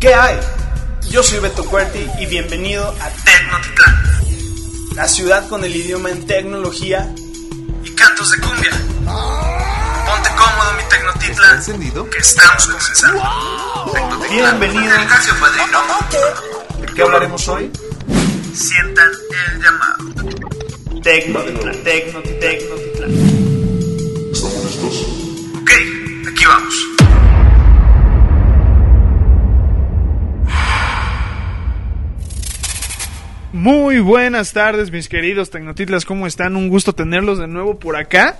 ¿Qué hay? Yo soy Beto Cuerti y bienvenido a Tecnotitlán, la ciudad con el idioma en tecnología y cantos de cumbia. Ponte cómodo, mi Tecnotitlán, encendido? que estamos comenzando. Bienvenido. Padrino. ¿De qué hablaremos hoy? Sientan el llamado. Tecnotitlán, Tecnotitlán, Tecnotitlán. ¿Estamos listos? Ok, aquí vamos. Muy buenas tardes, mis queridos Tecnotitlas, ¿cómo están? Un gusto tenerlos de nuevo por acá.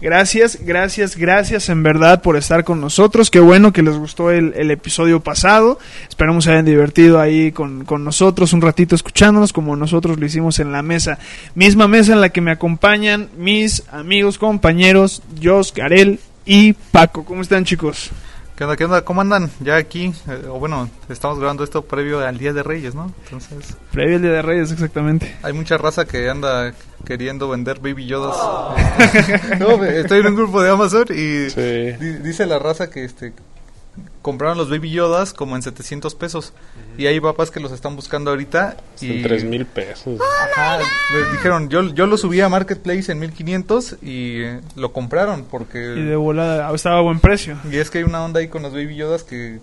Gracias, gracias, gracias en verdad por estar con nosotros. Qué bueno que les gustó el, episodio pasado. Esperamos se hayan divertido ahí con, con nosotros un ratito escuchándonos como nosotros lo hicimos en la mesa. Misma mesa en la que me acompañan mis amigos, compañeros, Jos, Karel y Paco. ¿Cómo están chicos? ¿Qué onda? ¿Qué onda? ¿Cómo andan? Ya aquí, eh, o bueno, estamos grabando esto previo al Día de Reyes, ¿no? Entonces, Previo al Día de Reyes, exactamente. hay mucha raza que anda queriendo vender Baby Yodas. no, estoy en un grupo de Amazon y Sí. dice la raza que este compraron los Baby Yodas como en 700 pesos. Y hay papás que los están buscando ahorita y En tres mil pesos. Ajá, les dijeron, yo, yo lo subí a Marketplace en 1500 y eh, lo compraron porque... Y de volada estaba a buen precio. Y es que hay una onda ahí con los Baby Yodas que...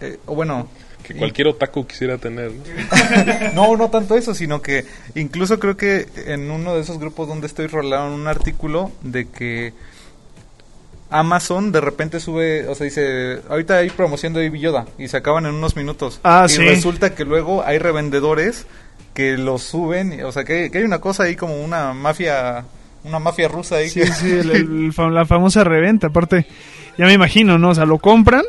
eh, o bueno... Que cualquier otaku quisiera tener. ¿no? No, no tanto eso, sino que incluso creo que en uno de esos grupos donde estoy rolaron un artículo de que Amazon de repente sube, o sea, dice, ahorita hay promoción de Baby Yoda y se acaban en unos minutos. Ah, y sí. resulta que luego hay revendedores que los suben, o sea, que, que hay una cosa ahí como una mafia, una mafia rusa ahí. Sí, que- sí, el- el fa- la famosa reventa. Aparte, ya me imagino, ¿no? O sea, lo compran,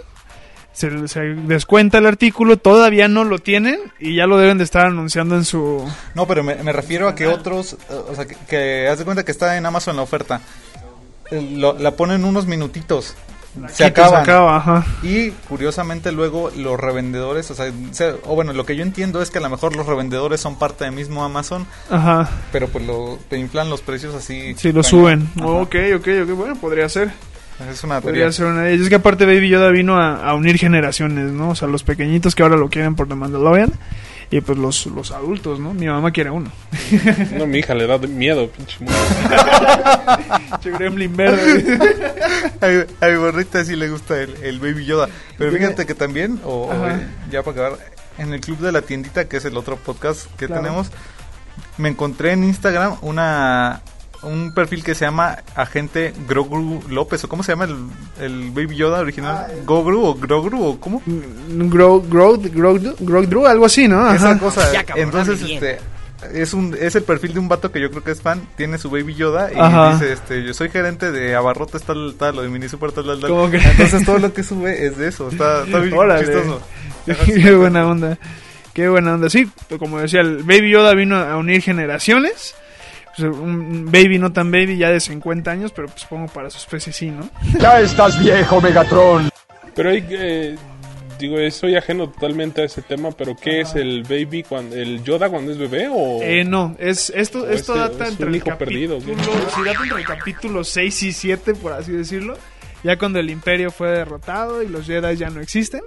se, se descuenta el artículo, todavía no lo tienen y ya lo deben de estar anunciando en su... No, pero me, me refiero a que otros, o sea, que, que haz de cuenta que está en Amazon la oferta. Lo- la ponen unos minutitos. Se acaba, ajá. Y curiosamente luego los revendedores, o sea, se- o bueno, lo que yo entiendo es que a lo mejor los revendedores son parte del mismo Amazon, Ajá. pero pues lo, te inflan los precios así. Sí, lo suben. Ajá. Ok, ok, ok. Bueno, podría ser. Es una Podría teoría. ser una. Es que aparte Baby Yoda vino a, a unir generaciones, ¿no? O sea, los pequeñitos que ahora lo quieren por The Mandalorian y pues los, los adultos, ¿no? Mi mamá quiere uno. No, mi hija le da miedo, pinche Gremlin verde. A mi- a mi borrita sí le gusta el, el Baby Yoda. Pero fíjate que también, o, ya para acabar, en el club de la tiendita, que es el otro podcast que Claro. tenemos, me encontré en Instagram una un perfil que se llama Agente Grogu López, o cómo se llama el, el Baby Yoda original, Gogru o Grogru o cómo? Grow, grow, grow, grow, algo así, ¿no? Esa cosa. Ya, cabrón, Entonces, este es un es el perfil de un vato que yo creo que es fan, tiene su Baby Yoda y Ajá. dice, este, yo soy gerente de abarrotes tal tal, lo de mini super tal tal. tal. ¿Cómo que? Entonces todo lo que sube es de eso, está, está bien Órale. chistoso. Qué buena onda. Qué buena onda. Sí, como decía, el Baby Yoda vino a unir generaciones. Pues, un baby no tan baby, ya de 50 años, pero pues supongo para su especie sí, ¿no? Ya estás viejo, Megatron. Pero hay que. digo, soy ajeno totalmente a ese tema, pero ¿qué es el baby cuando. el Yoda cuando es bebé o.? Eh, no, es, esto, esto ese- data es entre un el hijo perdido, capítulo, ¿qué? sí, data entre el capítulo 6 y 7, por así decirlo. Ya cuando el imperio fue derrotado y los Jedi ya no existen.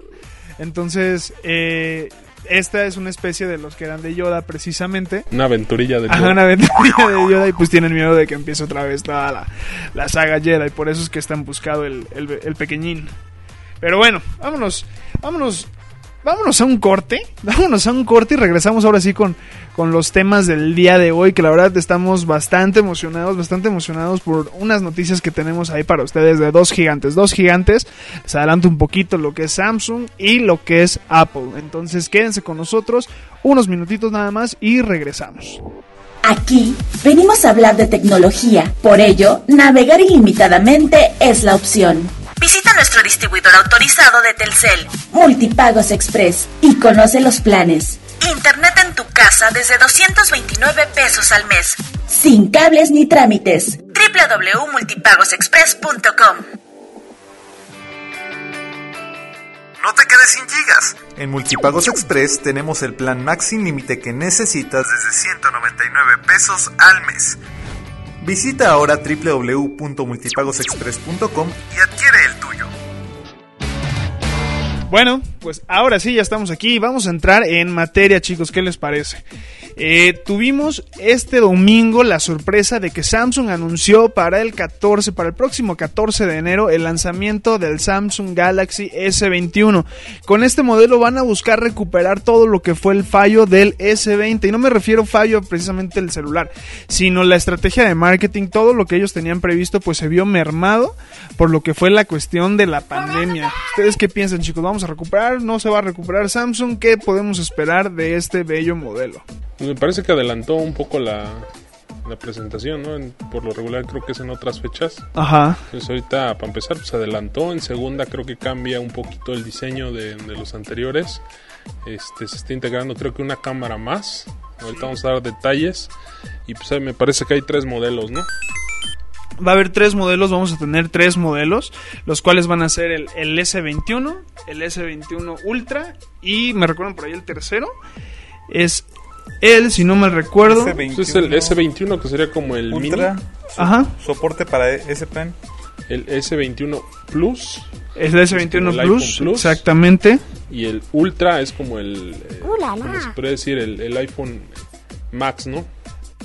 Entonces, eh, esta es una especie de los que eran de Yoda precisamente. Una aventurilla de Ajá, Yoda. una aventurilla de Yoda y pues tienen miedo de que empiece otra vez toda la, la saga Jedi. Por eso es que están buscando el, el, el pequeñín. Pero bueno, vámonos, vámonos, vámonos a un corte. Vámonos a un corte y regresamos ahora sí con, con los temas del día de hoy. Que la verdad estamos bastante emocionados, bastante emocionados por unas noticias que tenemos ahí para ustedes de dos gigantes. Dos gigantes. Les adelanto un poquito lo que es Samsung y lo que es Apple. Entonces quédense con nosotros unos minutitos nada más y regresamos. Aquí venimos a hablar de tecnología, por ello, navegar ilimitadamente es la opción. Visita nuestro distribuidor autorizado de Telcel, Multipagos Express, y conoce los planes. Internet en tu casa desde 229 pesos al mes, sin cables ni trámites. www.multipagosexpress.com No te quedes sin gigas. En Multipagos Express tenemos el plan Max sin límite que necesitas desde 199 pesos al mes. Visita ahora www.multipagosexpress.com y adquiere el tuyo. Bueno, pues ahora sí, ya estamos aquí. Vamos a entrar en materia, chicos. ¿Qué les parece? Eh, tuvimos este domingo la sorpresa de que Samsung anunció para el 14, para el próximo 14 de enero, el lanzamiento del Samsung Galaxy S21. Con este modelo van a buscar recuperar todo lo que fue el fallo del S20. Y no me refiero fallo precisamente del celular, sino la estrategia de marketing. Todo lo que ellos tenían previsto, pues se vio mermado por lo que fue la cuestión de la pandemia. ¿Ustedes qué piensan, chicos? ¿Vamos a recuperar? ¿No se va a recuperar Samsung? ¿Qué podemos esperar de este bello modelo? Me parece que adelantó un poco la, la presentación, ¿no? En- por lo regular creo que es en otras fechas. Ajá. Entonces ahorita para empezar pues adelantó. En segunda creo que cambia un poquito el diseño de, de los anteriores. Este se está integrando creo que una cámara más. Ahorita vamos a dar detalles. Y pues ahí me parece que hay tres modelos, ¿no? Va a haber tres modelos, vamos a tener tres modelos, los cuales van a ser el, el S21, el S21 Ultra y me recuerdan por ahí el tercero. Es el, si no me recuerdo. S21. Pues es el S21 que sería como el Ultra, mini. so- Ajá. soporte para S Pen. El S21 Plus. Es el S21 como el Plus, Plus. exactamente. Y el Ultra es como el... eh, como se puede decir, el, el iPhone Max, ¿no?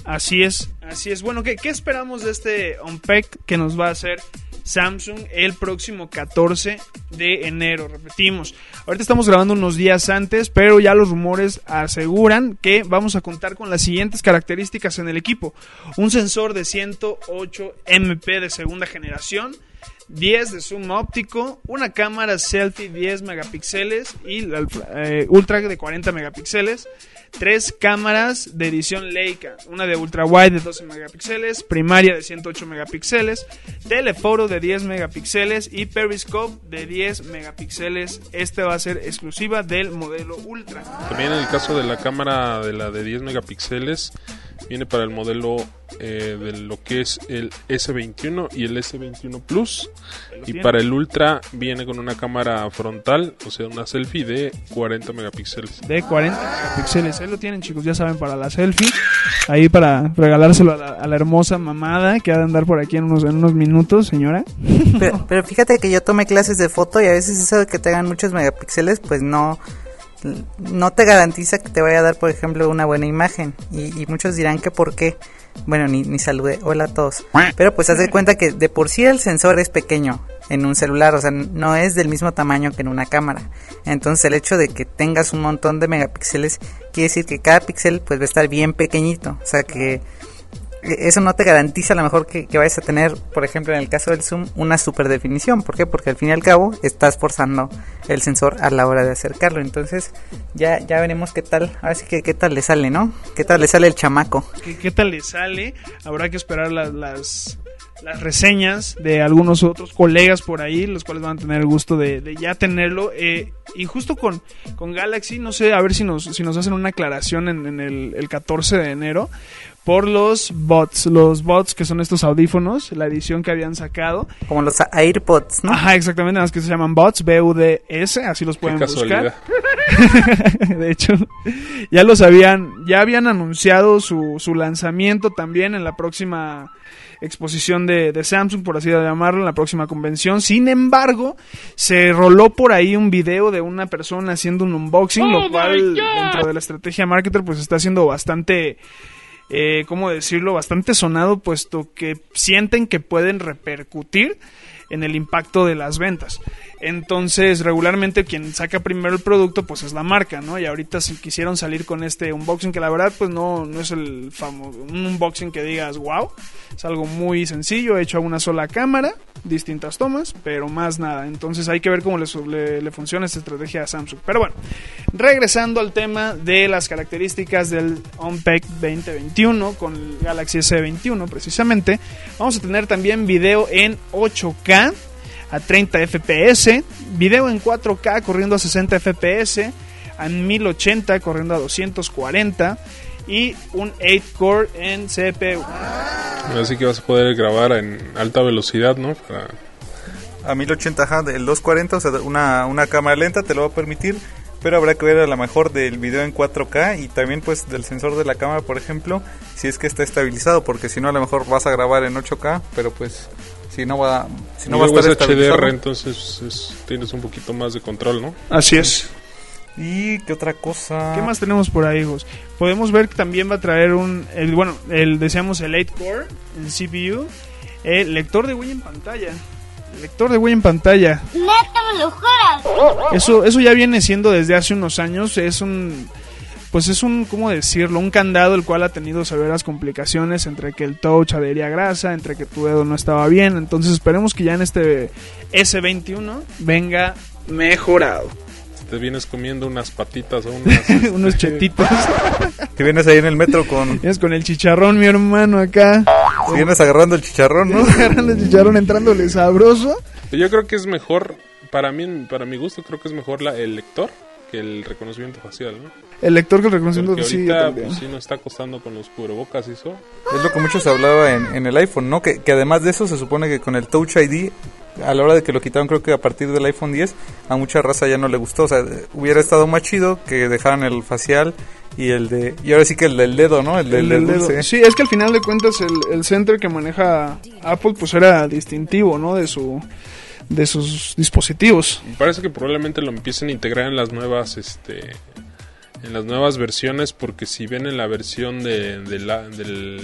Así es, así es. Bueno, ¿qué, esperamos de este Unpack que nos va a hacer Samsung el próximo 14 de enero? Repetimos, ahorita estamos grabando unos días antes, pero ya los rumores aseguran que vamos a contar con las siguientes características en el equipo. Un sensor de 108 MP de segunda generación. 10 de zoom óptico, una cámara selfie 10 megapíxeles y la eh, ultra de 40 megapíxeles, tres cámaras de edición Leica, una de ultra wide de 12 megapíxeles, primaria de 108 megapíxeles, telephoto de 10 megapíxeles y periscope de 10 megapíxeles. Este va a ser exclusiva del modelo ultra. También en el caso de la cámara de la de 10 megapíxeles, viene para el modelo eh, de lo que es el S21 y el S21 Plus. Y tiene. para el Ultra viene con una cámara frontal, o sea, una selfie de 40 megapíxeles. de 40 megapíxeles. Ahí lo tienen, chicos, ya saben, para la selfie. Ahí para regalárselo a la, a la hermosa mamada que ha de andar por aquí en unos, en unos minutos, señora. Pero, pero fíjate que yo tomé clases de foto y a veces eso de que te hagan muchos megapíxeles, pues no, no te garantiza que te vaya a dar, por ejemplo, una buena imagen. Y, muchos dirán que por qué. Bueno, ni, ni saludé. Hola a todos. Pero pues haz de cuenta que de por sí el sensor es pequeño en un celular, o sea, no es del mismo tamaño que en una cámara. Entonces el hecho de que tengas un montón de megapíxeles quiere decir que cada píxel pues va a estar bien pequeñito. O sea que eso no te garantiza a lo mejor que, que vayas a tener, por ejemplo, en el caso del zoom, una super definición. ¿Por qué? Porque al fin y al cabo estás forzando el sensor a la hora de acercarlo. Entonces, ya, ya veremos qué tal. Ahora sí que qué tal le sale, ¿no? ¿Qué tal le sale el chamaco? ¿Qué, qué tal le sale? Habrá que esperar las, las, las reseñas de algunos otros colegas por ahí, los cuales van a tener el gusto de, de ya tenerlo. Eh, y justo con, con Galaxy, no sé, a ver si nos, si nos hacen una aclaración en, en el, el 14 de enero. Por los bots, los bots que son estos audífonos, la edición que habían sacado. Como los AirPods, ¿no? Ajá, exactamente, nada más que se llaman bots, B-U-D-S, así los Qué pueden casualidad. buscar. de hecho, ya los habían, ya habían anunciado su, su lanzamiento también en la próxima exposición de, de Samsung, por así llamarlo, en la próxima convención. Sin embargo, se roló por ahí un video de una persona haciendo un unboxing, lo cual dentro de la estrategia marketer pues está siendo bastante eh, ¿cómo decirlo? Bastante sonado, puesto que sienten que pueden repercutir en el impacto de las ventas. Entonces, regularmente quien saca primero el producto, pues es la marca, ¿no? Y ahorita si quisieron salir con este unboxing, que la verdad, pues no, no es el famoso, un unboxing que digas, wow, es algo muy sencillo, hecho a una sola cámara, distintas tomas, pero más nada. Entonces hay que ver cómo le, funciona esta estrategia a Samsung. Pero bueno, regresando al tema de las características del Unpack 2021 con el Galaxy S21 precisamente, vamos a tener también video en 8K a 30 FPS, video en 4K corriendo a 60 FPS, a 1080 corriendo a 240 y un 8-core en CPU. Así que vas a poder grabar en alta velocidad, ¿no? Para- A 1080, ajá, el 240, o sea, una, una cámara lenta te lo va a permitir, pero habrá que ver a lo mejor del video en 4K y también pues del sensor de la cámara, por ejemplo, si es que está estabilizado, porque si no a lo mejor vas a grabar en 8K, pero pues si no va, si no va a estar es HDR, entonces es- tienes un poquito más de control, ¿no? Así es. ¿Y qué otra cosa? ¿Qué más tenemos por ahí, hijos? Podemos ver que también va a traer un, el, bueno, el, decíamos el 8-core, el CPU, el lector de huella en pantalla. Lector de huella en pantalla. Neta, me lo juras. Eso, eso ya viene siendo desde hace unos años. Es un, pues es un, ¿cómo decirlo? Un candado el cual ha tenido severas complicaciones entre que el touch adhería grasa, entre que tu dedo no estaba bien. Entonces esperemos que ya en este S21 venga mejorado. Te vienes comiendo unas patitas o unas, Unos chetitos. Que vienes ahí en el metro con... Vienes con el chicharrón, mi hermano, acá. Si vienes agarrando el chicharrón, ¿no? Agarrando el chicharrón, entrándole sabroso. Yo creo que es mejor, para mí, para mi gusto, creo que es mejor la, el lector que el reconocimiento facial, ¿no? El lector que el reconocimiento ahorita, también. pues sí nos está costando con los cubrebocas y eso. Es lo que mucho se hablaba en, en el iPhone, ¿no? Que, que además de eso se supone que con el Touch ID, a la hora de que lo quitaron creo que a partir del iPhone 10, a mucha raza ya no le gustó. O sea, hubiera estado más chido que dejaran el facial y el de... Y ahora sí que el del dedo, ¿no? El del, El del del dedo. Sí, es que al final de cuentas el, el center que maneja Apple pues era distintivo, ¿no? De su de sus dispositivos. Me parece que probablemente lo empiecen a integrar en las nuevas, este, en las nuevas versiones, porque si ven en la versión de, de la, del,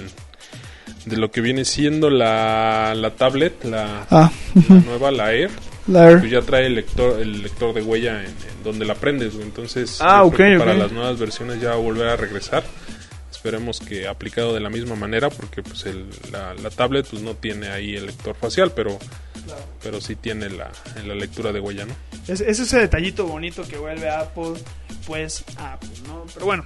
de lo que viene siendo la, la tablet, la, Ah, la nueva, la Air, la Air. pues ya trae el lector, el lector de huella en, en donde la prendes, entonces Ah, para las nuevas versiones ya va a volver a regresar. Esperemos que aplicado de la misma manera, porque pues el, la, la tablet pues no tiene ahí el lector facial, pero pero sí tiene la, en la lectura de huella, ¿no? Es, es ese detallito bonito que vuelve a Apple, pues a Apple, ¿no? Pero bueno,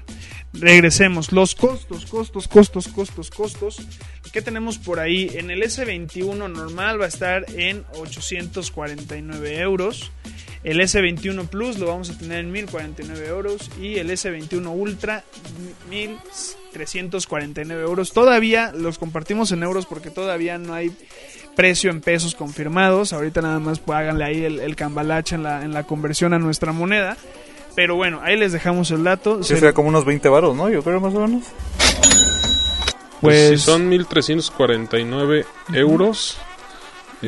regresemos. Los costos, costos, costos, costos, costos. ¿Qué tenemos por ahí? En el S21 normal va a estar en 849 euros. El S21 Plus lo vamos a tener en 1049 euros. Y el S21 Ultra 1349 euros. Todavía los compartimos en euros porque todavía no hay precio en pesos confirmados. Ahorita nada más pues, háganle ahí el, el cambalache en la, en la conversión a nuestra moneda. Pero bueno, ahí les dejamos el dato. Sí, Se- sería como unos 20 varos, ¿no? Yo creo más o menos. Pues, pues, si son 1349 euros.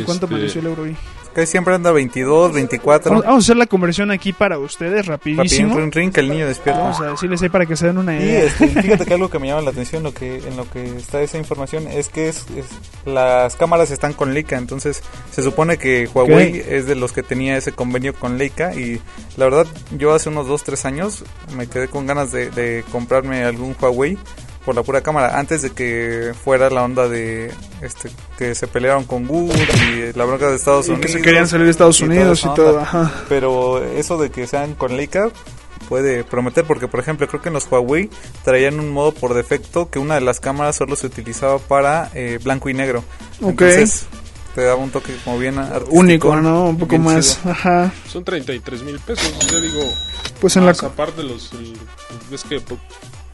¿cuánto este, apareció el euro ahí? Casi siempre anda 22, 24. Vamos, vamos a hacer la conversión aquí para ustedes, Rapidín, rapidísimo. ring, ring, que el niño despierta. Vamos a decirles ahí para que se den una Y idea. este, fíjate que algo que me llama la atención lo que, en lo que está esa información es que es, es- las cámaras están con Leica, entonces se supone que Huawei Ok. es de los que tenía ese convenio con Leica y la verdad yo hace unos 2-3 años me quedé con ganas de, de comprarme algún Huawei por la pura cámara antes de que fuera la onda de este que se pelearon con Google y la bronca de Estados Y Unidos que se querían salir de Estados Unidos y todo. Ajá. Pero eso de que sean con Leica puede prometer porque por ejemplo creo que en los Huawei traían un modo por defecto que una de las cámaras solo se utilizaba para eh, blanco y negro. Ok. Entonces te daba un toque como bien artístico. Único, ¿no? Un poco más. chido. Ajá. Son 33 mil pesos. Yo digo, Pues en la. aparte los. el- ves que po-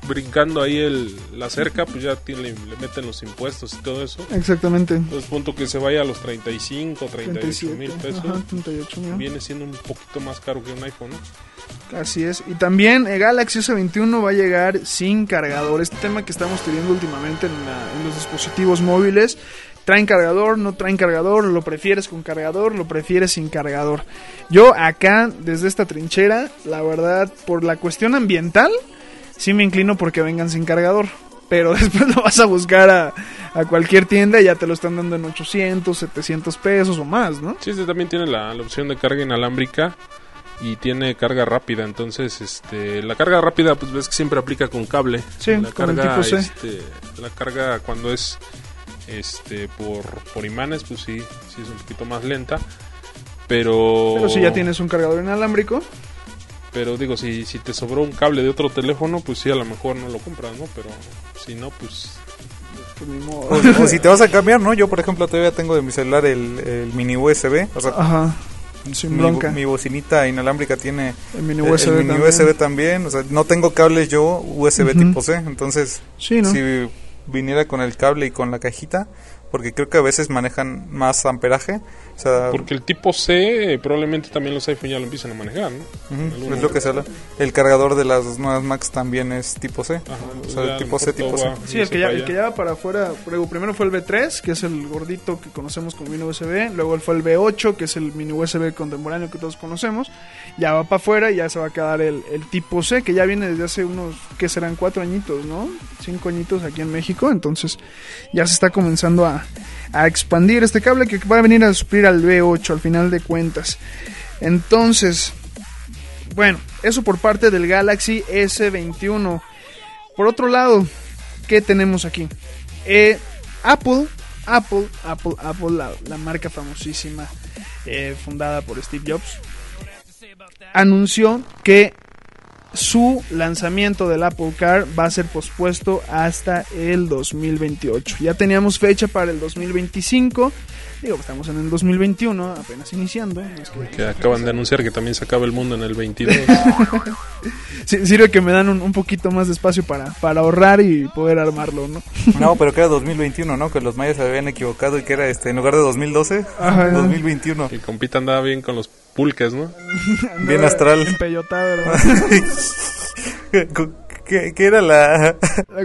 brincando ahí el, la cerca, pues ya tiene, le meten los impuestos y todo eso. Exactamente. Entonces, punto que se vaya a los 35, 38 37. mil pesos. Ajá, 38 mil. Viene siendo un poquito más caro que un iPhone, ¿no? Así es. Y también el Galaxy S21 va a llegar sin cargador. Este tema que estamos teniendo últimamente en, la- en los dispositivos móviles. ¿Traen cargador? ¿No traen cargador? ¿Lo prefieres con cargador? ¿Lo prefieres sin cargador? Yo acá, desde esta trinchera, la verdad, por la cuestión ambiental, sí me inclino porque vengan sin cargador. Pero después lo vas a buscar a, a cualquier tienda y ya te lo están dando en 800, 700 pesos o más, ¿no? Sí, este también tiene la, la opción de carga inalámbrica y tiene carga rápida. Entonces, este, la carga rápida, pues ves que siempre aplica con cable. Sí, la con el carga, tipo C. este, la carga cuando es este por, por imanes, pues sí, sí es un poquito más lenta. Pero, Pero si ya tienes un cargador inalámbrico, pero digo, si, si te sobró un cable de otro teléfono, pues sí, a lo mejor no lo compras, ¿no? Pero si no, pues pues. O, o si te vas a cambiar, ¿no? Yo, por ejemplo, todavía tengo de mi celular el, el mini USB. O sea, Ajá. Sin mi, bronca. mi bocinita inalámbrica tiene el mini el- USB. el mini también. USB también. O sea, no tengo cables yo USB tipo C. Entonces, Sí, ¿no? si viniera con el cable y con la cajita, porque creo que a veces manejan más amperaje, O sea, Porque el tipo C, eh, probablemente también los iPhone ya lo empiezan a manejar, ¿no? Alguno. es lo que se habla. El cargador de las nuevas Macs también es tipo C. Ajá, o sea, lo tipo C, tipo C. Sí, el que, ya, el que ya va para afuera, luego primero fue el B3, que es el gordito que conocemos como mini USB, luego fue el B8, que es el mini USB contemporáneo que todos conocemos, ya va para afuera y ya se va a quedar el, el tipo C, que ya viene desde hace unos, que serán cuatro añitos, ¿no? Cinco añitos aquí en México, entonces ya se está comenzando a, a expandir este cable que va a venir a suplir al B8 al final de cuentas. Entonces, bueno, eso por parte del Galaxy S21. Por otro lado, ¿qué tenemos aquí? Eh, Apple, Apple, Apple, Apple, la, la marca famosísima eh, fundada por Steve Jobs, anunció que su lanzamiento del Apple Car va a ser pospuesto hasta el 2028. Ya teníamos fecha para el 2025. Digo, estamos en el 2021, apenas iniciando. es que- Que acaban de anunciar que también se acaba el mundo en el 22. Sí, sirve que me dan un, un poquito más de espacio para, para ahorrar y poder armarlo, ¿no? No, pero que era 2021, ¿no? Que los mayas se habían equivocado y que era este en lugar de 2012, Ajá. 2021. el compita andaba bien con los pulques, ¿no? Bien astral. Empeyotado, ¿verdad? ¿Qué, qué era la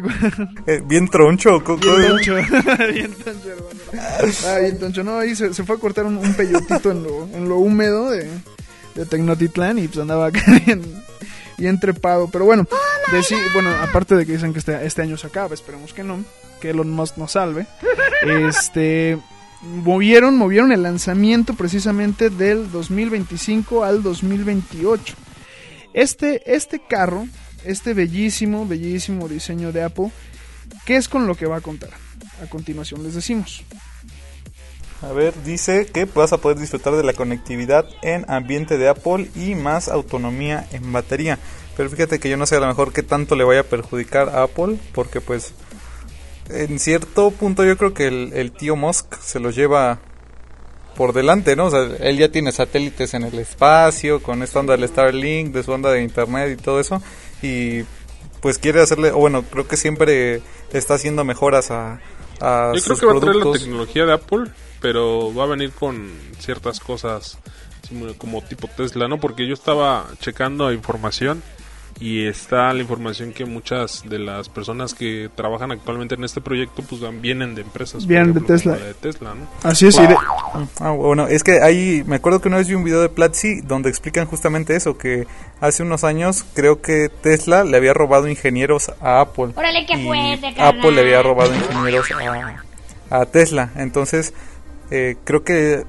eh, bien troncho? co- Bien toncho. bien toncho, hermano. Ah, bien toncho. No, ahí se, se fue a cortar un, un peyotito en lo, en lo húmedo de, de Tecnotitlán y pues andaba acá bien, bien trepado. Pero bueno, bueno, aparte de que dicen que este, este año se acaba, esperemos que no, que Elon Musk nos salve. Este movieron, movieron el lanzamiento precisamente del 2025 al 2028. Este, este carro, este bellísimo, bellísimo diseño de Apple, ¿qué es con lo que va a contar? A continuación les decimos. A ver, dice que vas a poder disfrutar de la conectividad en ambiente de Apple y más autonomía en batería. Pero fíjate que yo no sé a lo mejor qué tanto le vaya a perjudicar a Apple, porque pues en cierto punto yo creo que el, el tío Musk se lo lleva por delante, ¿no? O sea, él ya tiene satélites en el espacio, con esta onda del Starlink, de su onda de internet y todo eso, y pues quiere hacerle, o bueno, creo que siempre está haciendo mejoras a, a Yo creo que va a traer la tecnología de Apple, pero va a venir con ciertas cosas como tipo Tesla, ¿no? Porque yo estaba checando información y está la información que muchas de las personas que trabajan actualmente en este proyecto pues vienen de empresas Vienen de Tesla. la de Tesla, ¿no? Así es, y de- Ah, bueno, es que ahí me acuerdo que una vez vi un video de Platzi donde explican justamente eso, que hace unos años creo que Tesla le había robado ingenieros a Apple. Órale, qué y fuerte. Apple le había robado ingenieros a, a Tesla. Entonces, eh, creo que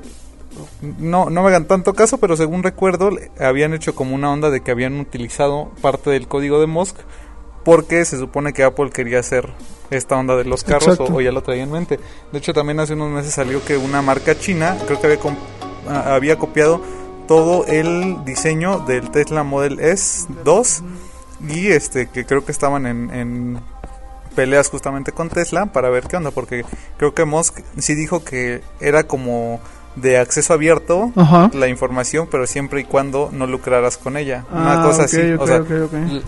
no, no me hagan tanto caso, pero según recuerdo, habían hecho como una onda de que habían utilizado parte del código de Musk porque se supone que Apple quería hacer esta onda de los carros o, o ya lo traía en mente. De hecho, también hace unos meses salió que una marca china, creo que había, ah, había copiado todo el diseño del Tesla Model S2 y este que creo que estaban en, en peleas justamente con Tesla para ver qué onda, porque creo que Musk sí dijo que era como de acceso abierto Ajá. la información, pero siempre y cuando no lucraras con ella. Una Ah, cosa así. o sea,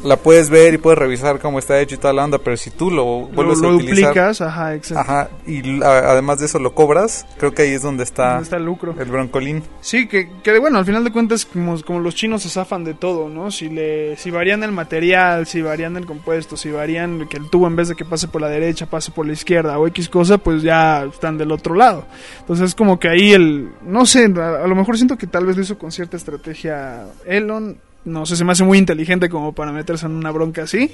la puedes ver y puedes revisar cómo está hecho y toda la onda, pero si tú lo vuelves lo a utilizar, duplicas, ajá, exacto. ajá, y a- además de eso lo cobras, creo que ahí es donde está, Donde está el lucro. el broncolín. Sí, que, que bueno, al final de cuentas, como, como los chinos se zafan de todo, ¿no? Si le si varían el material, si varían el compuesto, si varían que el tubo en vez de que pase por la derecha, pase por la izquierda o X cosa, pues ya están del otro lado. Entonces es como que ahí el, no sé, a, a lo mejor siento que tal vez lo hizo con cierta estrategia Elon, no sé, se me hace muy inteligente como para meterse en una bronca así.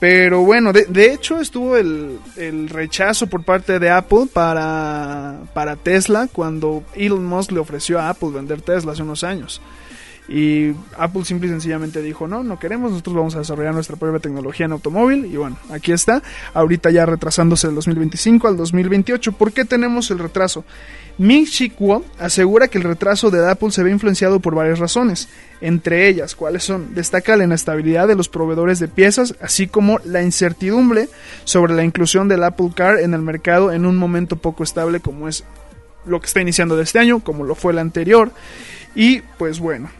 Pero bueno, de, de hecho estuvo el, el rechazo por parte de Apple para, para Tesla cuando Elon Musk le ofreció a Apple vender Tesla hace unos años. Y Apple simple y sencillamente dijo, no, no queremos, nosotros vamos a desarrollar nuestra propia tecnología en automóvil. Y bueno, aquí está, ahorita ya retrasándose del 2025 al 2028. ¿Por qué tenemos el retraso? Ming Chi Kuo asegura que el retraso de Apple se ve influenciado por varias razones, entre ellas, ¿cuáles son? Destaca la inestabilidad de los proveedores de piezas, así como la incertidumbre sobre la inclusión del Apple Car en el mercado en un momento poco estable como es lo que está iniciando de este año, como lo fue el anterior. Y pues bueno,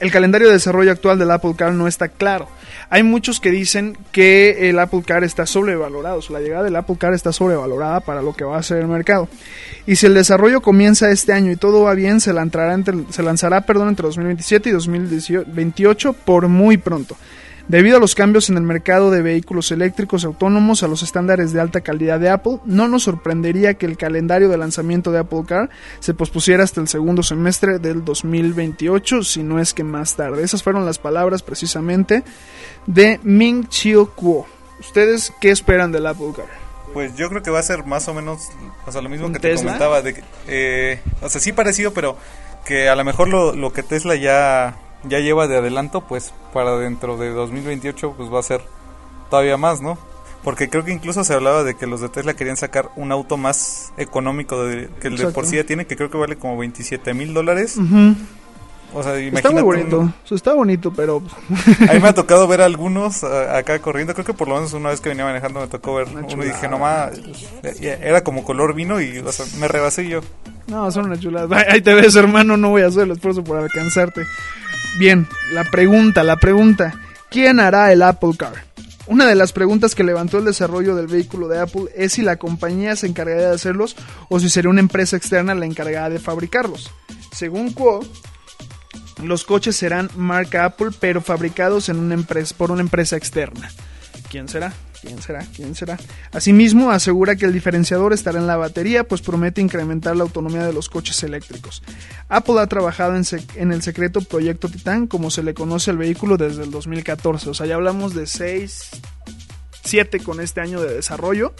el calendario de desarrollo actual del Apple Car no está claro. Hay muchos que dicen que el Apple Car está sobrevalorado, o la llegada del Apple Car está sobrevalorada para lo que va a ser el mercado. Y si el desarrollo comienza este año y todo va bien, se entre, se lanzará perdón, entre 2027 y 2028 por muy pronto. Debido a los cambios en el mercado de vehículos eléctricos autónomos a los estándares de alta calidad de Apple, no nos sorprendería que el calendario de lanzamiento de Apple Car se pospusiera hasta el segundo semestre del 2028, si no es que más tarde. Esas fueron las palabras precisamente de Ming Chiu Kuo. ¿Ustedes qué esperan del Apple Car? Pues yo creo que va a ser más o menos, o sea, lo mismo ¿Un que te Tesla? comentaba, de que, eh, o sea, sí parecido, pero que a lo mejor lo, lo que Tesla ya, ya lleva de adelanto, pues para dentro de 2028, pues va a ser todavía más, ¿no? Porque creo que incluso se hablaba de que los de Tesla querían sacar un auto más económico de- que el de por sí ya tiene, que creo que vale como 27 mil dólares. Ujú. O sea, imagínate. Está muy un- bonito, sea, está bonito, pero A mí me ha tocado ver algunos a- acá corriendo. Creo que por lo menos una vez que venía manejando me tocó ver Una uno y dije, chulada. no más, era como color vino y o sea, me rebasé yo. No, son una chulada. Ahí te ves, hermano. No voy a hacer el esfuerzo por alcanzarte. Bien, la pregunta, la pregunta. ¿Quién hará el Apple Car? Una de las preguntas que levantó el desarrollo del vehículo de Apple es si la compañía se encargaría de hacerlos o si sería una empresa externa la encargada de fabricarlos. Según Kuo, los coches serán marca Apple, pero fabricados por una empresa externa. ¿Quién será? ¿Quién será? ¿Quién será? Asimismo, asegura que el diferenciador estará en la batería, pues promete incrementar la autonomía de los coches eléctricos. Apple ha trabajado en, el secreto Proyecto Titán, como se le conoce al vehículo desde el 2014. O sea, ya hablamos de 6, 7 con este año de desarrollo.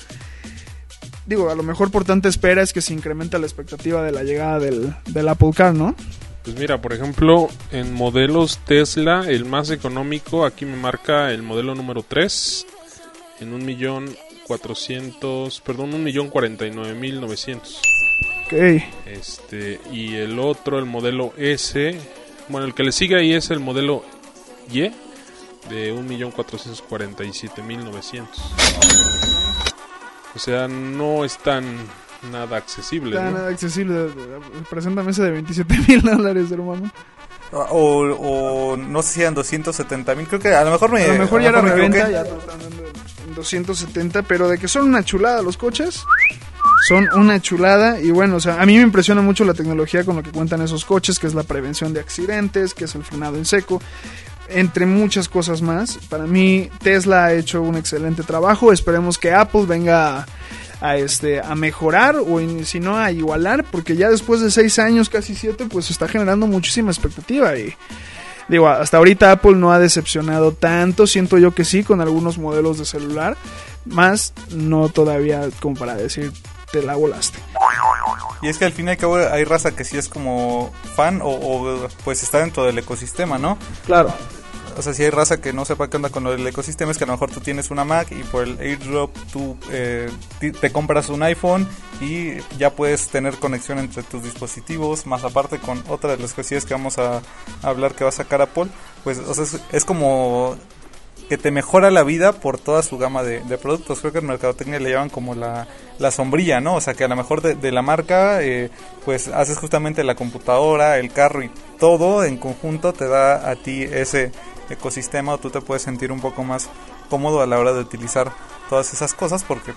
Digo, a lo mejor por tanta espera es que se incrementa la expectativa de la llegada del, del Apple Car, ¿no? Pues mira, por ejemplo, en modelos Tesla, el más económico, aquí me marca el modelo número 3 en un millón cuatrocientos, perdón, un millón cuarenta y nueve mil novecientos. Ok. Este, y el otro, el modelo S, bueno, el que le sigue ahí es el modelo Y de un millón cuatrocientos cuarenta y siete mil novecientos. O sea, no es tan nada accesible, Está ¿no? nada accesible. Preséntame ese de 27 mil dólares, hermano. O, o no sé si eran 270 mil, creo que a lo mejor me A lo mejor ya me equivoqué. reventa, ya te lo están dando en 270, pero de que son una chulada los coches, son una chulada. Y bueno, o sea, a mí me impresiona mucho la tecnología con lo que cuentan esos coches, que es la prevención de accidentes, que es el frenado en seco, entre muchas cosas más. Para mí, Tesla ha hecho un excelente trabajo. Esperemos que Apple venga a, este, a mejorar o si no a igualar, porque ya después de seis años, casi siete, pues está generando muchísima expectativa y Digo, hasta ahorita Apple no ha decepcionado tanto, siento yo que sí, con algunos modelos de celular, más no todavía como para decir te la volaste. Y es que al fin y al cabo hay raza que sí es como fan o, o, pues está dentro del ecosistema, ¿no? Claro. O sea, si hay raza que no sepa qué onda con el ecosistema, es que a lo mejor tú tienes una Mac y por el airdrop tú eh, te compras un iPhone y ya puedes tener conexión entre tus dispositivos, más aparte con otra de las cosillas que vamos a, hablar que va a sacar Apple, pues o sea, es, como que te mejora la vida por toda su gama de, productos. Creo que en Mercadotecnia le llaman como la, la sombrilla, ¿no? O sea, que a lo mejor de, de la marca, eh, pues haces justamente la computadora, el carro y todo en conjunto te da a ti ese ecosistema o tú te puedes sentir un poco más cómodo a la hora de utilizar todas esas cosas porque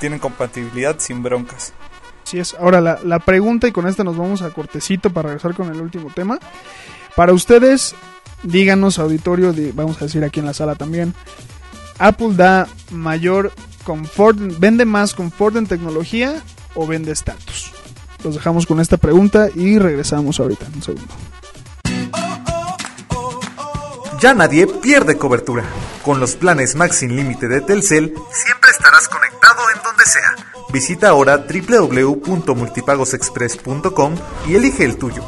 tienen compatibilidad sin broncas. Así es. Ahora la, la pregunta, y con esta nos vamos a cortecito para regresar con el último tema. Para ustedes, díganos, auditorio, vamos a decir aquí en la sala también, ¿Apple da mayor confort, vende más confort en tecnología o vende estatus? Los dejamos con esta pregunta y regresamos ahorita, un segundo. Ya nadie pierde cobertura. Con los planes Max sin límite de Telcel, siempre estarás conectado en donde sea. Visita ahora www.multipagosexpress.com y elige el tuyo.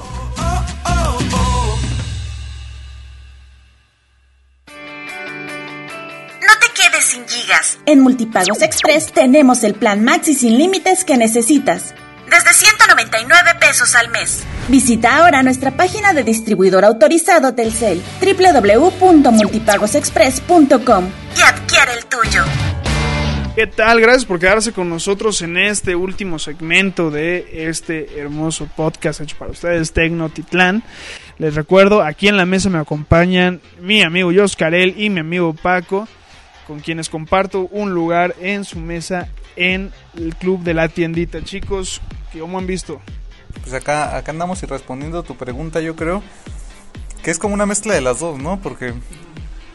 No te quedes sin gigas. En Multipagos Express tenemos el plan Maxi sin límites que necesitas. Desde 199 pesos al mes. Visita ahora nuestra página de distribuidor autorizado Telcel www.multipagosexpress.com y adquiere el tuyo. ¿Qué tal? Gracias por quedarse con nosotros en este último segmento de este hermoso podcast hecho para ustedes, Tecnotitlán. Les recuerdo, aquí en la mesa me acompañan mi amigo Yoscarel y mi amigo Paco, con quienes comparto un lugar en su mesa en el club de la tiendita. Chicos, ¿cómo han visto? Pues acá, acá andamos y respondiendo a tu pregunta, yo creo que es como una mezcla de las dos, ¿no? Porque,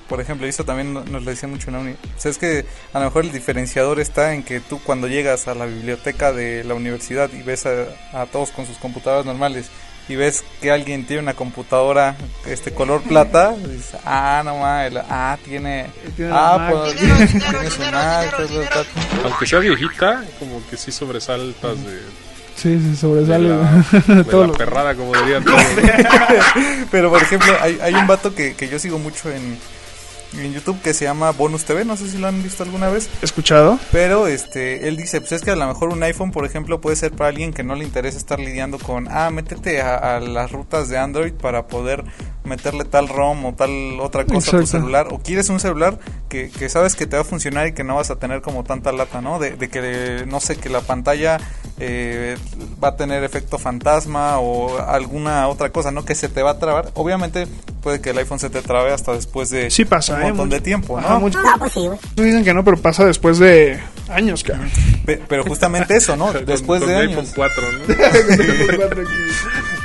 por ejemplo, esto también nos lo decía mucho en la uni. O sea, es que a lo mejor el diferenciador está en que tú cuando llegas a la biblioteca de la universidad y ves a, a todos con sus computadoras normales y ves que alguien tiene una computadora este color plata, dices, ah, no mames, ah, tiene, ah, pues, tiene su Aunque sea viejita, como que sí sobresaltas de Sí, sí, sobresale. de la, de Todo la lo- perrada, como dirían todos. Pero por ejemplo, hay, hay un vato que, que yo sigo mucho en, en YouTube que se llama Bonus TV, no sé si lo han visto alguna vez. ¿Escuchado? Pero este, él dice, pues es que a lo mejor un iPhone, por ejemplo, puede ser para alguien que no le interesa estar lidiando con, ah, métete a, a las rutas de Android para poder meterle tal ROM o tal otra cosa a tu celular. O quieres un celular que, que sabes que te va a funcionar y que no vas a tener como tanta lata, ¿no? De, de que, no sé, que la pantalla eh, va a tener efecto fantasma o alguna otra cosa, ¿no? Que se te va a trabar. Obviamente puede que el iPhone se te trabe hasta después de Sí pasa, un ¿eh? montón Mucho- de tiempo, ¿no? Ajá, mucho- Dicen que no, pero pasa después de años, cabrón. Pe- Pero justamente eso, ¿no? Con- Después con de mi años. iPhone 4, ¿no?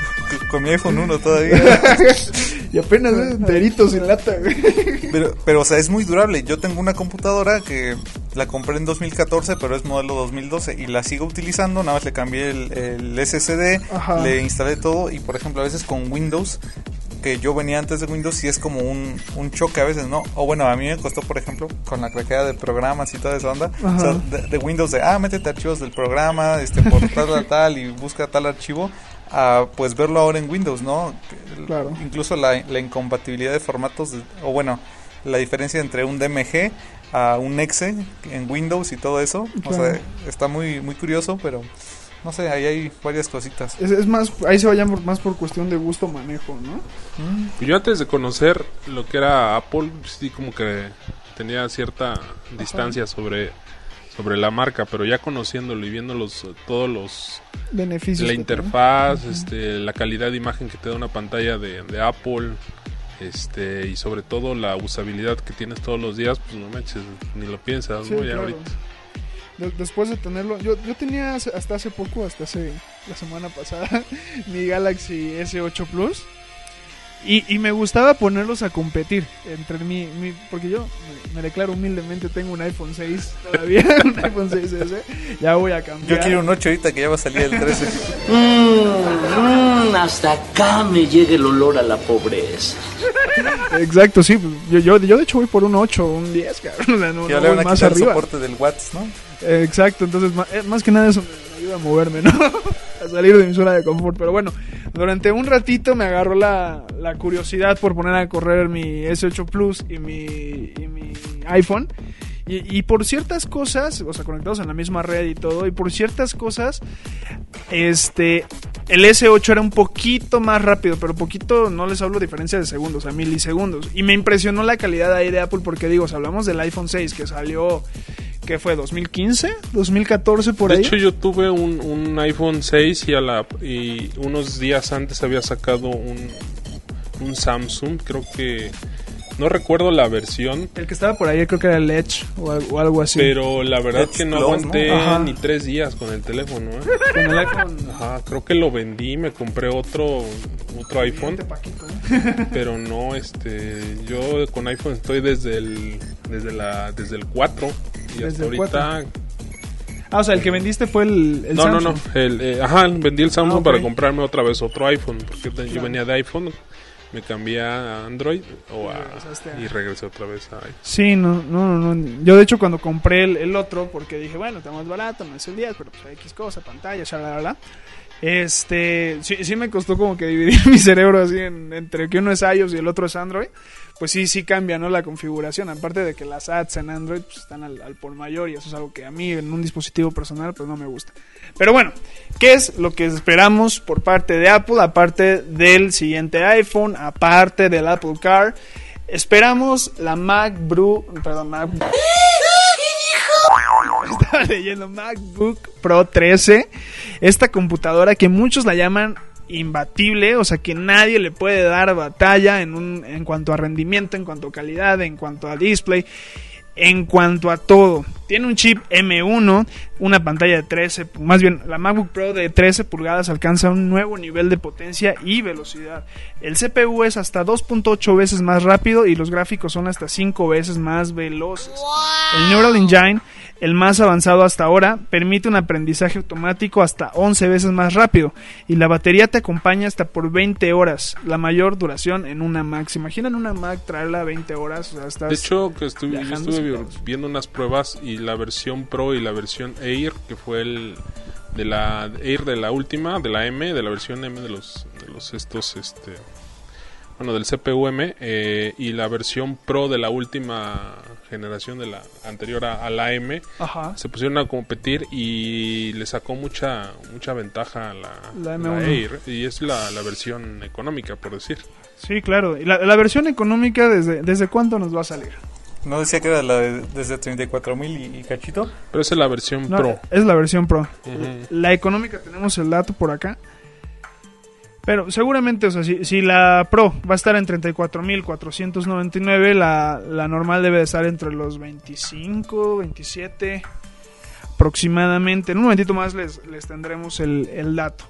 Con- mi iPhone 1 todavía. y apenas ¿eh? enterito sin lata, güey. Pero, pero, o sea, es muy durable. Yo tengo una computadora que la compré en 2014, pero es modelo 2012 y la sigo utilizando. Nada más le cambié el, el SSD, Ajá. le instalé todo y, por ejemplo, a veces con Windows, que yo venía antes de Windows, sí es como un, un choque a veces, ¿no? O bueno, a mí me costó, por ejemplo, con la craqueada de programas y toda esa onda. O sea, Ajá. de, de Windows, de, ah, métete archivos del programa, este, por tal, tal, tal, y busca tal archivo. A, pues verlo ahora en Windows, ¿no? Claro. Incluso la, la incompatibilidad de formatos, de- o bueno, la diferencia entre un DMG a un exe en Windows y todo eso. O sea, está muy, muy curioso, pero no sé, ahí hay varias cositas. Es, es más, ahí se vayan por- más por cuestión de gusto manejo, ¿no? Yo antes de conocer lo que era Apple, sí como que tenía cierta distancia sobre, sobre la marca, pero ya conociéndolo y viendo los, todos los Beneficios. la tiene. interfaz, este, la calidad de imagen que te da una pantalla de, de Apple, este, y sobre todo la usabilidad que tienes todos los días, pues no manches, ni lo piensas, Sí, ¿no? Ya claro. ahorita. De- después de tenerlo, yo, yo tenía hasta hace poco, hasta hace la semana pasada, mi Galaxy S8 Plus. Y, y me gustaba ponerlos a competir entre mí, mi- porque yo me, me declaro humildemente, tengo un iPhone 6 todavía, un iPhone 6S, ya voy a cambiar. Yo quiero un 8 ahorita que ya va a salir el 13. Mmm, hasta acá me llega el olor a la pobreza. Exacto, sí, pues, yo, yo, yo de hecho voy por un 8, un 10, cabrón, o sea, no, ya no le voy van a más quitar el arriba. soporte del Watts, ¿no? Exacto, entonces eh, más que nada eso me, ayuda a moverme, ¿no? a salir de mi zona de confort. Pero bueno, durante un ratito me agarró la, la curiosidad por poner a correr mi S8 Plus y mi, y mi iPhone. Y, por ciertas cosas, o sea, conectados en la misma red y todo, y por ciertas cosas, este, el S8 era un poquito más rápido, pero poquito, no les hablo diferencia de segundos, a milisegundos. Y me impresionó la calidad ahí de Apple porque digo, si hablamos del iPhone 6 que salió, ¿qué fue? ¿2015? ¿2014 por de ahí? hecho, yo tuve un, un iPhone 6 y, a la, y unos días antes había sacado un, un Samsung, creo que... No recuerdo la versión, El que estaba por ahí creo que era el Edge o, al- o algo así. pero la verdad Edge que no aguanté ni tres días con el teléfono. ¿eh? Con el iPhone... Ajá, creo que lo vendí, me compré otro otro iPhone, Paquito, ¿eh? pero no este yo con iPhone estoy desde el desde la desde el 4 y Desde hasta el ahorita Ah, o sea, el que vendiste fue el, el no, Samsung. no, no, el, eh, ajá, vendí el Samsung Ah, para comprarme otra vez otro iPhone, porque yo venía de iPhone, me cambié a Android o a- y regresé otra vez a iPhone. Sí, no, no, no, no. Yo de hecho cuando compré el, el otro, porque dije, bueno, está más barato, no es el 10, pero pues X cosa, pantalla, shalala. Este, sí, sí me costó como que dividir mi cerebro así en- entre que uno es iOS y el otro es Android. Pues sí, sí cambia, ¿no? La configuración. Aparte de que las ads en Android pues, están al, por mayor y eso es algo que a mí en un dispositivo personal pues no me gusta. Pero bueno, ¿qué es lo que esperamos por parte de Apple? Aparte del siguiente iPhone, aparte del Apple Car. Esperamos la MacBook, perdón, Mac, estaba leyendo MacBook Pro 13, esta computadora que muchos la llaman imbatible, o sea que nadie le puede dar batalla en, un, en cuanto a rendimiento, en cuanto a calidad, en cuanto a display, en cuanto a todo. Tiene un chip M1, una pantalla de 13, más bien la MacBook Pro de 13 pulgadas alcanza un nuevo nivel de potencia y velocidad. El CPU es hasta 2.8 veces más rápido y los gráficos son hasta 5 veces más veloces. El Neural Engine, el más avanzado hasta ahora, permite un aprendizaje automático hasta 11 veces más rápido y la batería te acompaña hasta por 20 horas, la mayor duración en una Mac. ¿Se imaginan una Mac traerla 20 horas? O sea, estás De hecho, que estuve, yo estuve viendo unas pruebas y la versión Pro y la versión Air, que fue el de la Air de la última, de la M, de la versión M de los de los estos este bueno, del CPU M eh, y la versión Pro de la última generación de la anterior a, a la M Ajá. se pusieron a competir y le sacó mucha mucha ventaja a la, La la M1. Air y es la, la versión económica por decir Sí, claro. ¿Y la, la versión económica desde, desde cuánto nos va a salir? No decía que era la de- desde 34 mil y, y cachito. pero esa es la versión No, Pro Es la versión Pro. La económica tenemos el dato por acá. Pero seguramente, o sea, si, la Pro va a estar en 34.499, la, la normal debe de estar entre los 25, 27 aproximadamente. En un momentito más les, les tendremos el, dato.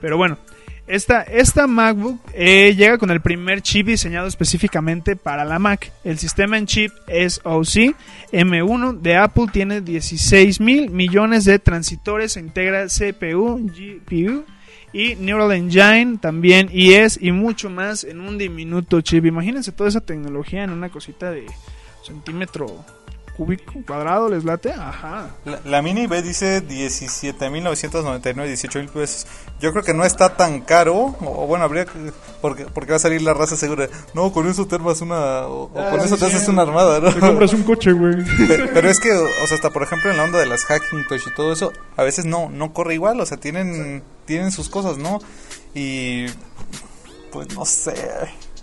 Pero bueno, esta, esta MacBook eh, llega con el primer chip diseñado específicamente para la Mac. El sistema en chip SoC M1 de Apple tiene 16 mil millones de transitores e integra CPU, GPU y Neural Engine también IS y mucho más en un diminuto chip. Imagínense toda esa tecnología en una cosita de centímetro cúbico, cuadrado, ¿les late? Ajá. La, la mini B dice 17.999, 18 mil pesos. Yo creo que no está tan caro. O, o bueno, habría que. Porque, porque va a salir la raza segura. No, con eso te armas una. O, o Ah, con sí, eso te haces una armada, ¿no? Te compras un coche, güey. Pero, pero es que, o sea, hasta por ejemplo en la onda de las Hackintosh y todo eso, a veces no, no corre igual, o sea, tienen, tienen sus cosas, ¿no? Y pues no sé,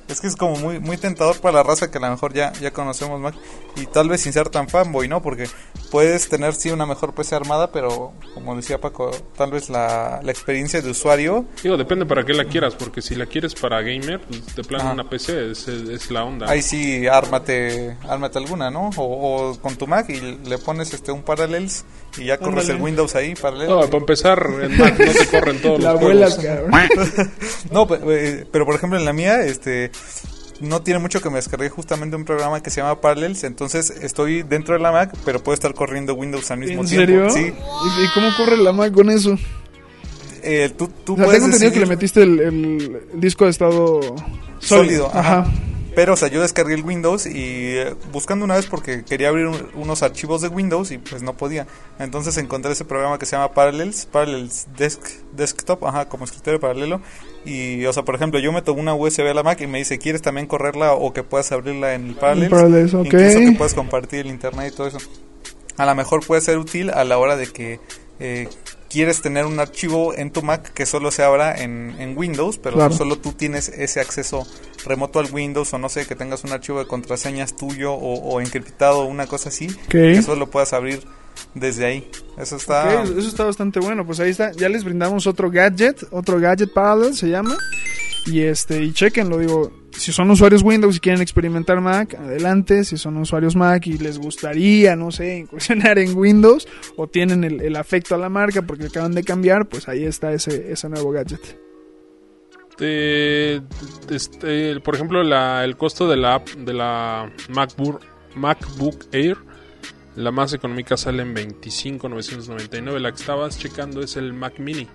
es que es como muy, muy tentador para la raza que a lo mejor ya, ya conocemos Mac y tal vez sin ser tan fanboy, ¿no? Porque puedes tener sí una mejor PC armada, pero como decía Paco, tal vez la, la experiencia de usuario Digo, depende para qué la quieras, porque si la quieres para gamer, pues, de plano una PC es, es- es la onda. Ahí sí, ármate, ármate alguna, ¿no? O, o con tu Mac y le pones este un Parallels y ya corres Ándale. el Windows ahí, Parallels. No, para empezar, en Mac no te corren todos La los abuela, juegos. cabrón. No, eh, pero por ejemplo en la mía, este, no tiene mucho que me descargué justamente un programa que se llama Parallels, entonces estoy dentro de la Mac, pero puedo estar corriendo Windows al mismo ¿En tiempo. serio? Sí. ¿Y, cómo corre la Mac con eso? Eh, tú, tú O sea, puedes tengo entendido que le decidir- metiste el, el disco de estado sólido. sólido, Ajá. ajá. Pero, o sea, yo descargué el Windows y eh, buscando una vez porque quería abrir un- unos archivos de Windows y pues no podía. Entonces encontré ese programa que se llama Parallels, Parallels Desk, Desktop, ajá, como escritorio paralelo. Y, o sea, por ejemplo, yo meto una USB a la Mac y me dice, ¿quieres también correrla o que puedas abrirla en el Parallels? Parallels, ok. Incluso que puedas compartir el internet y todo eso. A lo mejor puede ser útil a la hora de que eh, quieres tener un archivo en tu Mac que solo se abra en, en Windows, pero Claro. solo tú tienes ese acceso remoto al Windows o no sé, que tengas un archivo de contraseñas tuyo o, o encriptado o una cosa así, que solo puedas abrir desde ahí. Eso está... Eso está bastante bueno. Pues ahí está. Ya les brindamos otro gadget, otro gadget parallel se llama. Y este, y chequenlo, digo, si son usuarios Windows y quieren experimentar Mac, adelante. Si son usuarios Mac y les gustaría, no sé, incursionar en Windows o tienen el, afecto a la marca porque acaban de cambiar, pues ahí está ese, nuevo gadget. Este, por ejemplo, la, el costo de la de la MacBook Air, la más económica sale en 25.999. La que estabas checando es el Mac Mini.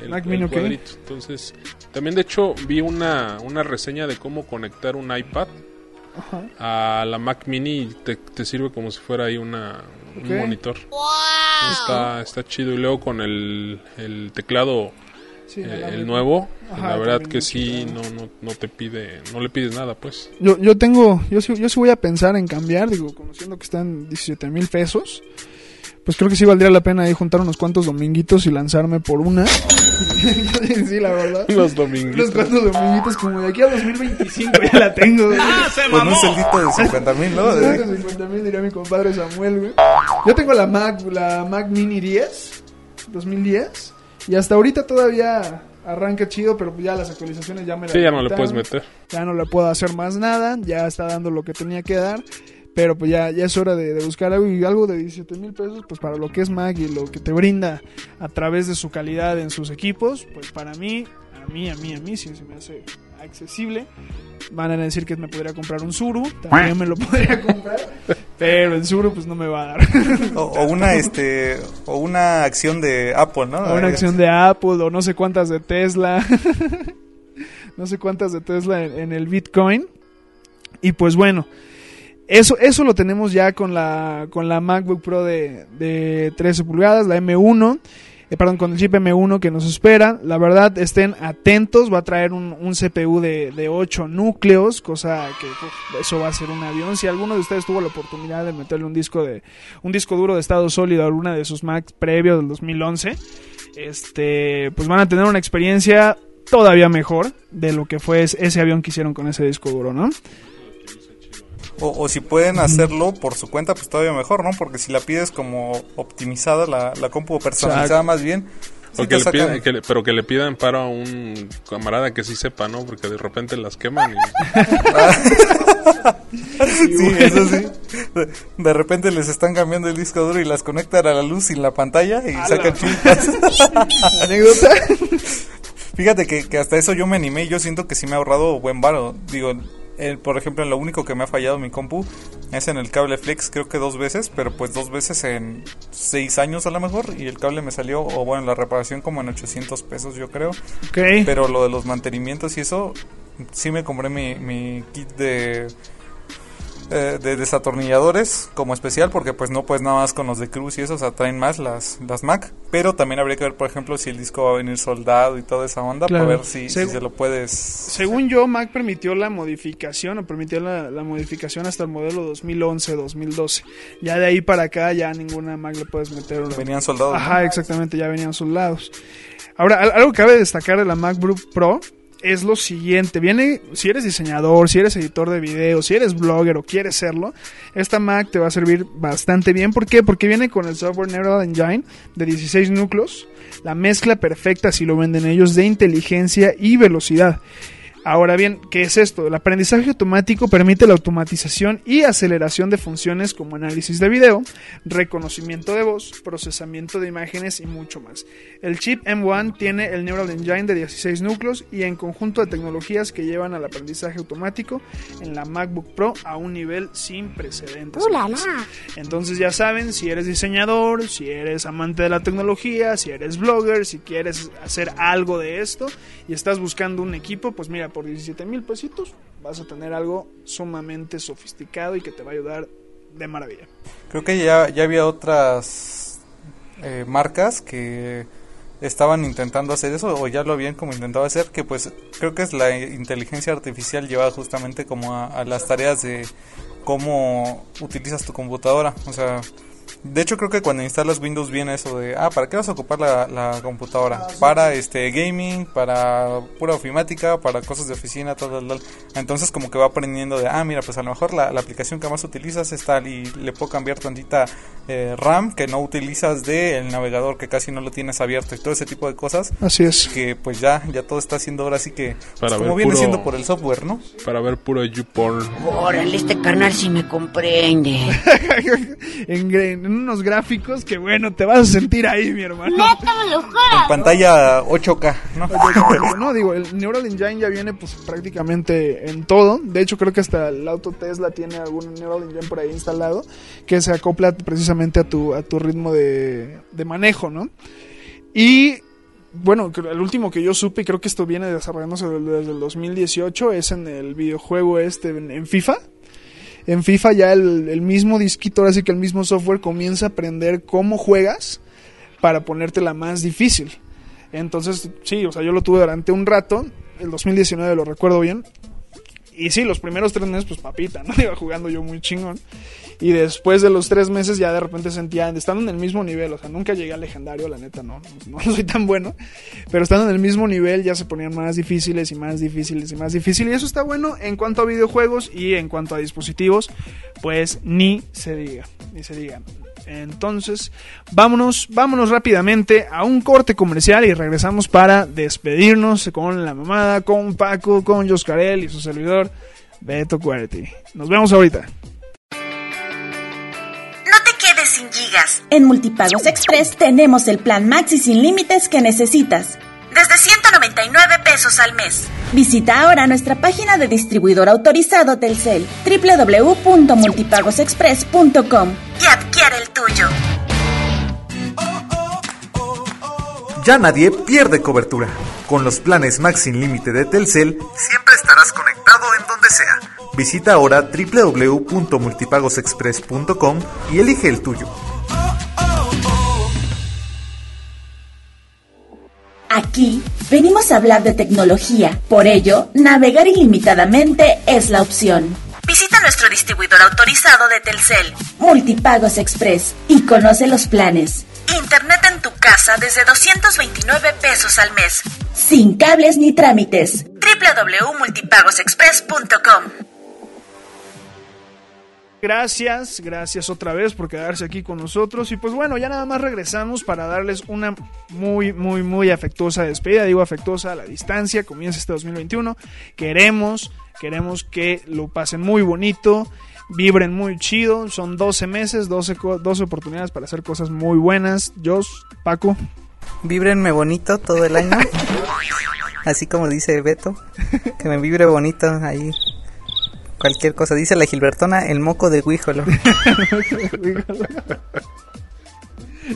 El, Mac el Mini, ok. cuadrito. Entonces, también de hecho vi una, una reseña de cómo conectar un iPad Ajá. a la Mac Mini y te, te sirve como si fuera ahí una, un monitor. Está, está chido. Y luego con el, el teclado Sí, eh, el nuevo, Ajá, la verdad que sí, no, no, no te pide, no le pides nada, pues. Yo, yo tengo, yo sí, yo sí voy a pensar en cambiar, digo, conociendo que están 17 mil pesos, pues creo que sí valdría la pena ahí juntar unos cuantos dominguitos y lanzarme por una. sí, la verdad. Los Unos dominguitos. cuantos dominguitos como de aquí a 2025 ya la tengo. güey. Con un celdito de 50 mil, ¿no? De 50 mil diría mi compadre Samuel, güey. Yo tengo la Mac, la Mac Mini 10, 2010, y hasta ahorita todavía arranca chido, pero ya las actualizaciones ya me Sí, las ya no le puedes meter. Ya no le puedo hacer más nada, ya está dando lo que tenía que dar. Pero pues ya, ya es hora de, de buscar algo y algo de 17 mil pesos, pues para lo que es Mac y lo que te brinda a través de su calidad en sus equipos, pues para mí, a mí, a mí, a mí, sí se me hace accesible. Van a decir que me podría comprar un Zuru, también me lo podría comprar, pero el Zuru pues no me va a dar. O, o una este o una acción de Apple, ¿no? O una acción de Apple o no sé cuántas de Tesla. no sé cuántas de Tesla en, en el Bitcoin. Y pues bueno, eso, eso lo tenemos ya con la, con la MacBook Pro de, de 13 pulgadas, la M1. eh, perdón, con el chip M1 que nos espera. La verdad, estén atentos. Va a traer un, un CPU de, de 8 núcleos, cosa que eso va a ser un avión. Si alguno de ustedes tuvo la oportunidad de meterle un disco de un disco duro de estado sólido a alguna de sus Macs previos del 2011, este, pues van a tener una experiencia todavía mejor de lo que fue es- ese avión que hicieron con ese disco duro, ¿no? O, o si pueden hacerlo por su cuenta, pues todavía mejor, ¿no? Porque si la pides como optimizada, la, la compu personalizada más bien, sí O que le sacan- pidan- que le- pero que le pidan paro a un camarada que sí sepa, ¿no? Porque de repente las queman y... Sí, eso sí. De, de repente les están cambiando el disco duro y las conectan a la luz sin la pantalla y sacan chispas. Anécdota. Fíjate que, que hasta eso yo me animé y yo siento que sí me ha ahorrado buen varo. Digo, el, por ejemplo, lo único que me ha fallado mi compu es en el cable flex, creo que dos veces, pero pues dos veces en seis años a lo mejor. Y el cable me salió, o bueno, la reparación como en 800 pesos yo creo. Ok. Pero lo de los mantenimientos y eso, sí me compré mi, mi kit de, eh, de desatornilladores como especial porque pues no pues nada más con los de Cruz y eso, o sea, traen más las, las Mac. Pero también habría que ver, por ejemplo, si el disco va a venir soldado y toda esa onda Claro. para ver si, si se lo puedes... Según yo, Mac permitió la modificación o permitió la, la modificación hasta el modelo 2011-2012. Ya de ahí para acá ya ninguna Mac le puedes meter una... Venían soldados. ¿no? Ajá, exactamente, ya venían soldados. Ahora, al- algo que cabe destacar de la MacBook Pro es lo siguiente. Viene, si eres diseñador, si eres editor de video, si eres blogger o quieres serlo, esta Mac te va a servir bastante bien. ¿Por qué? Porque viene con el software Neural Engine de 16 núcleos, la mezcla perfecta, si lo venden ellos, de inteligencia y velocidad. Ahora bien, ¿qué es esto? El aprendizaje automático permite la automatización y aceleración de funciones como análisis de video, reconocimiento de voz, procesamiento de imágenes y mucho más. El chip M1 tiene el Neural Engine de 16 núcleos y en conjunto de tecnologías que llevan al aprendizaje automático en la MacBook Pro a un nivel sin precedentes. Entonces ya saben, si eres diseñador, si eres amante de la tecnología, si eres blogger, si quieres hacer algo de esto y estás buscando un equipo, pues mira, por 17 mil pesitos vas a tener algo sumamente sofisticado y que te va a ayudar de maravilla. Creo que ya, ya había otras eh, marcas que estaban intentando hacer eso o ya lo habían como intentado hacer que pues creo que es la inteligencia artificial llevada justamente como a, a las tareas de cómo utilizas tu computadora o sea de hecho creo que cuando instalas Windows viene eso de ah para qué vas a ocupar la, la computadora para este gaming para pura ofimática para cosas de oficina tal, tal, tal. entonces como que va aprendiendo de ah mira pues a lo mejor la, la aplicación que más utilizas es tal y le puedo cambiar tantita eh, RAM que no utilizas del navegador que casi no lo tienes abierto y todo ese tipo de cosas Así es. que pues ya ya todo está haciendo ahora sí que pues, como viene puro- siendo por el software no Para ver puro YouPorn. Órale, este carnal sí me comprende. en, en unos gráficos que bueno, te vas a sentir ahí, mi hermano. Neta, me lo en pantalla 8K no digo, el Neural Engine ya viene pues prácticamente en todo. De hecho, creo que hasta el auto Tesla tiene algún Neural Engine por ahí instalado que se acopla precisamente a tu, a tu ritmo de, de manejo, ¿no? Y bueno, el último que yo supe, y creo que esto viene desarrollándose desde el 2018, es en el videojuego este, en, en FIFA. En FIFA ya el, mismo disquito, ahora sí que el mismo software comienza a aprender cómo juegas para ponértela más difícil. Entonces, sí, o sea, yo lo tuve durante un rato, el 2019 lo recuerdo bien. Y sí, los primeros tres meses, pues papita, ¿no? Iba jugando yo muy chingón. Y después de los tres meses ya de repente sentía, estando en el mismo nivel, o sea, nunca llegué al legendario, la neta, no, no soy tan bueno. Pero estando en el mismo nivel ya se ponían más difíciles y más difíciles y más difíciles. Y eso está bueno en cuanto a videojuegos y en cuanto a dispositivos, pues ni se diga, ni se diga. Entonces, vámonos, vámonos rápidamente a un corte comercial y regresamos para despedirnos con la mamada, con Paco, con Joscarel y su servidor Beto Cuerti. Nos vemos ahorita. No te quedes sin gigas. En Multipagos Express tenemos el plan Maxi sin límites que necesitas. Desde 199 pesos al mes. Visita ahora nuestra página de distribuidor autorizado Telcel www.multipagosexpress.com y adquiere el tuyo. Ya nadie pierde cobertura. Con los planes Max sin límite de Telcel, siempre estarás conectado en donde sea. Visita ahora www.multipagosexpress.com y elige el tuyo. Aquí venimos a hablar de tecnología, por ello, navegar ilimitadamente es la opción. Visita nuestro distribuidor autorizado de Telcel, Multipagos Express, y conoce los planes. Internet en tu casa desde 229 pesos al mes, sin cables ni trámites. www.multipagosexpress.com Gracias, gracias otra vez por quedarse aquí con nosotros. Y pues bueno, ya nada más regresamos para darles una muy, muy, muy afectuosa despedida. Digo afectuosa a la distancia, comienza este 2021. Queremos, queremos que lo pasen muy bonito, vibren muy chido. Son 12 meses, 12, co- 12 oportunidades para hacer cosas muy buenas. Jos, Paco. Víbrenme bonito todo el año. Así como dice Beto. Que me vibre bonito ahí. Cualquier cosa. Dice la Gilbertona, el moco de Huíjolo.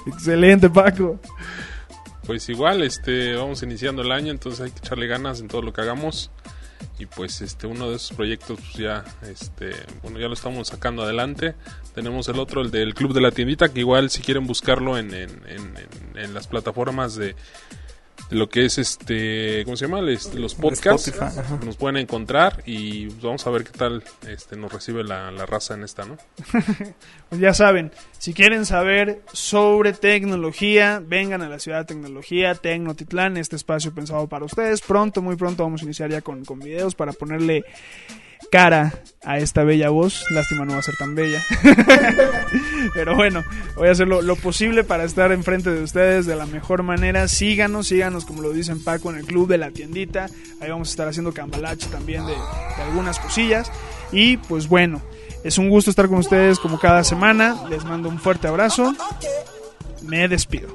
Excelente, Paco. Pues igual, este, vamos iniciando el año, entonces hay que echarle ganas en todo lo que hagamos. Y pues este uno de esos proyectos pues ya este bueno ya lo estamos sacando adelante. Tenemos el otro, el del Club de la Tiendita, que igual si quieren buscarlo en, en, en- en- las plataformas de lo que es este ¿cómo se llama? Este, los podcasts Spotify, nos pueden encontrar y vamos a ver qué tal este nos recibe la, la raza en esta, ¿no? Pues ya saben, si quieren saber sobre tecnología, vengan a la ciudad de tecnología, Tecnotitlán, este espacio pensado para ustedes. Pronto, muy pronto vamos a iniciar ya con, con videos para ponerle cara a esta bella voz. Lástima no va a ser tan bella. Pero bueno, voy a hacer lo, lo posible para estar enfrente de ustedes de la mejor manera. Síganos, síganos como lo dicen Paco en el club de la tiendita. Ahí vamos a estar haciendo cambalache también de, de algunas cosillas. Y pues bueno, es un gusto estar con ustedes como cada semana. Les mando un fuerte abrazo. Me despido.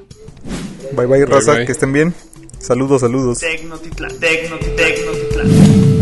Bye bye, raza, bye. que estén bien. Saludos, saludos. Tecnotitlán, Tecnotitlán, Tecnotitlán.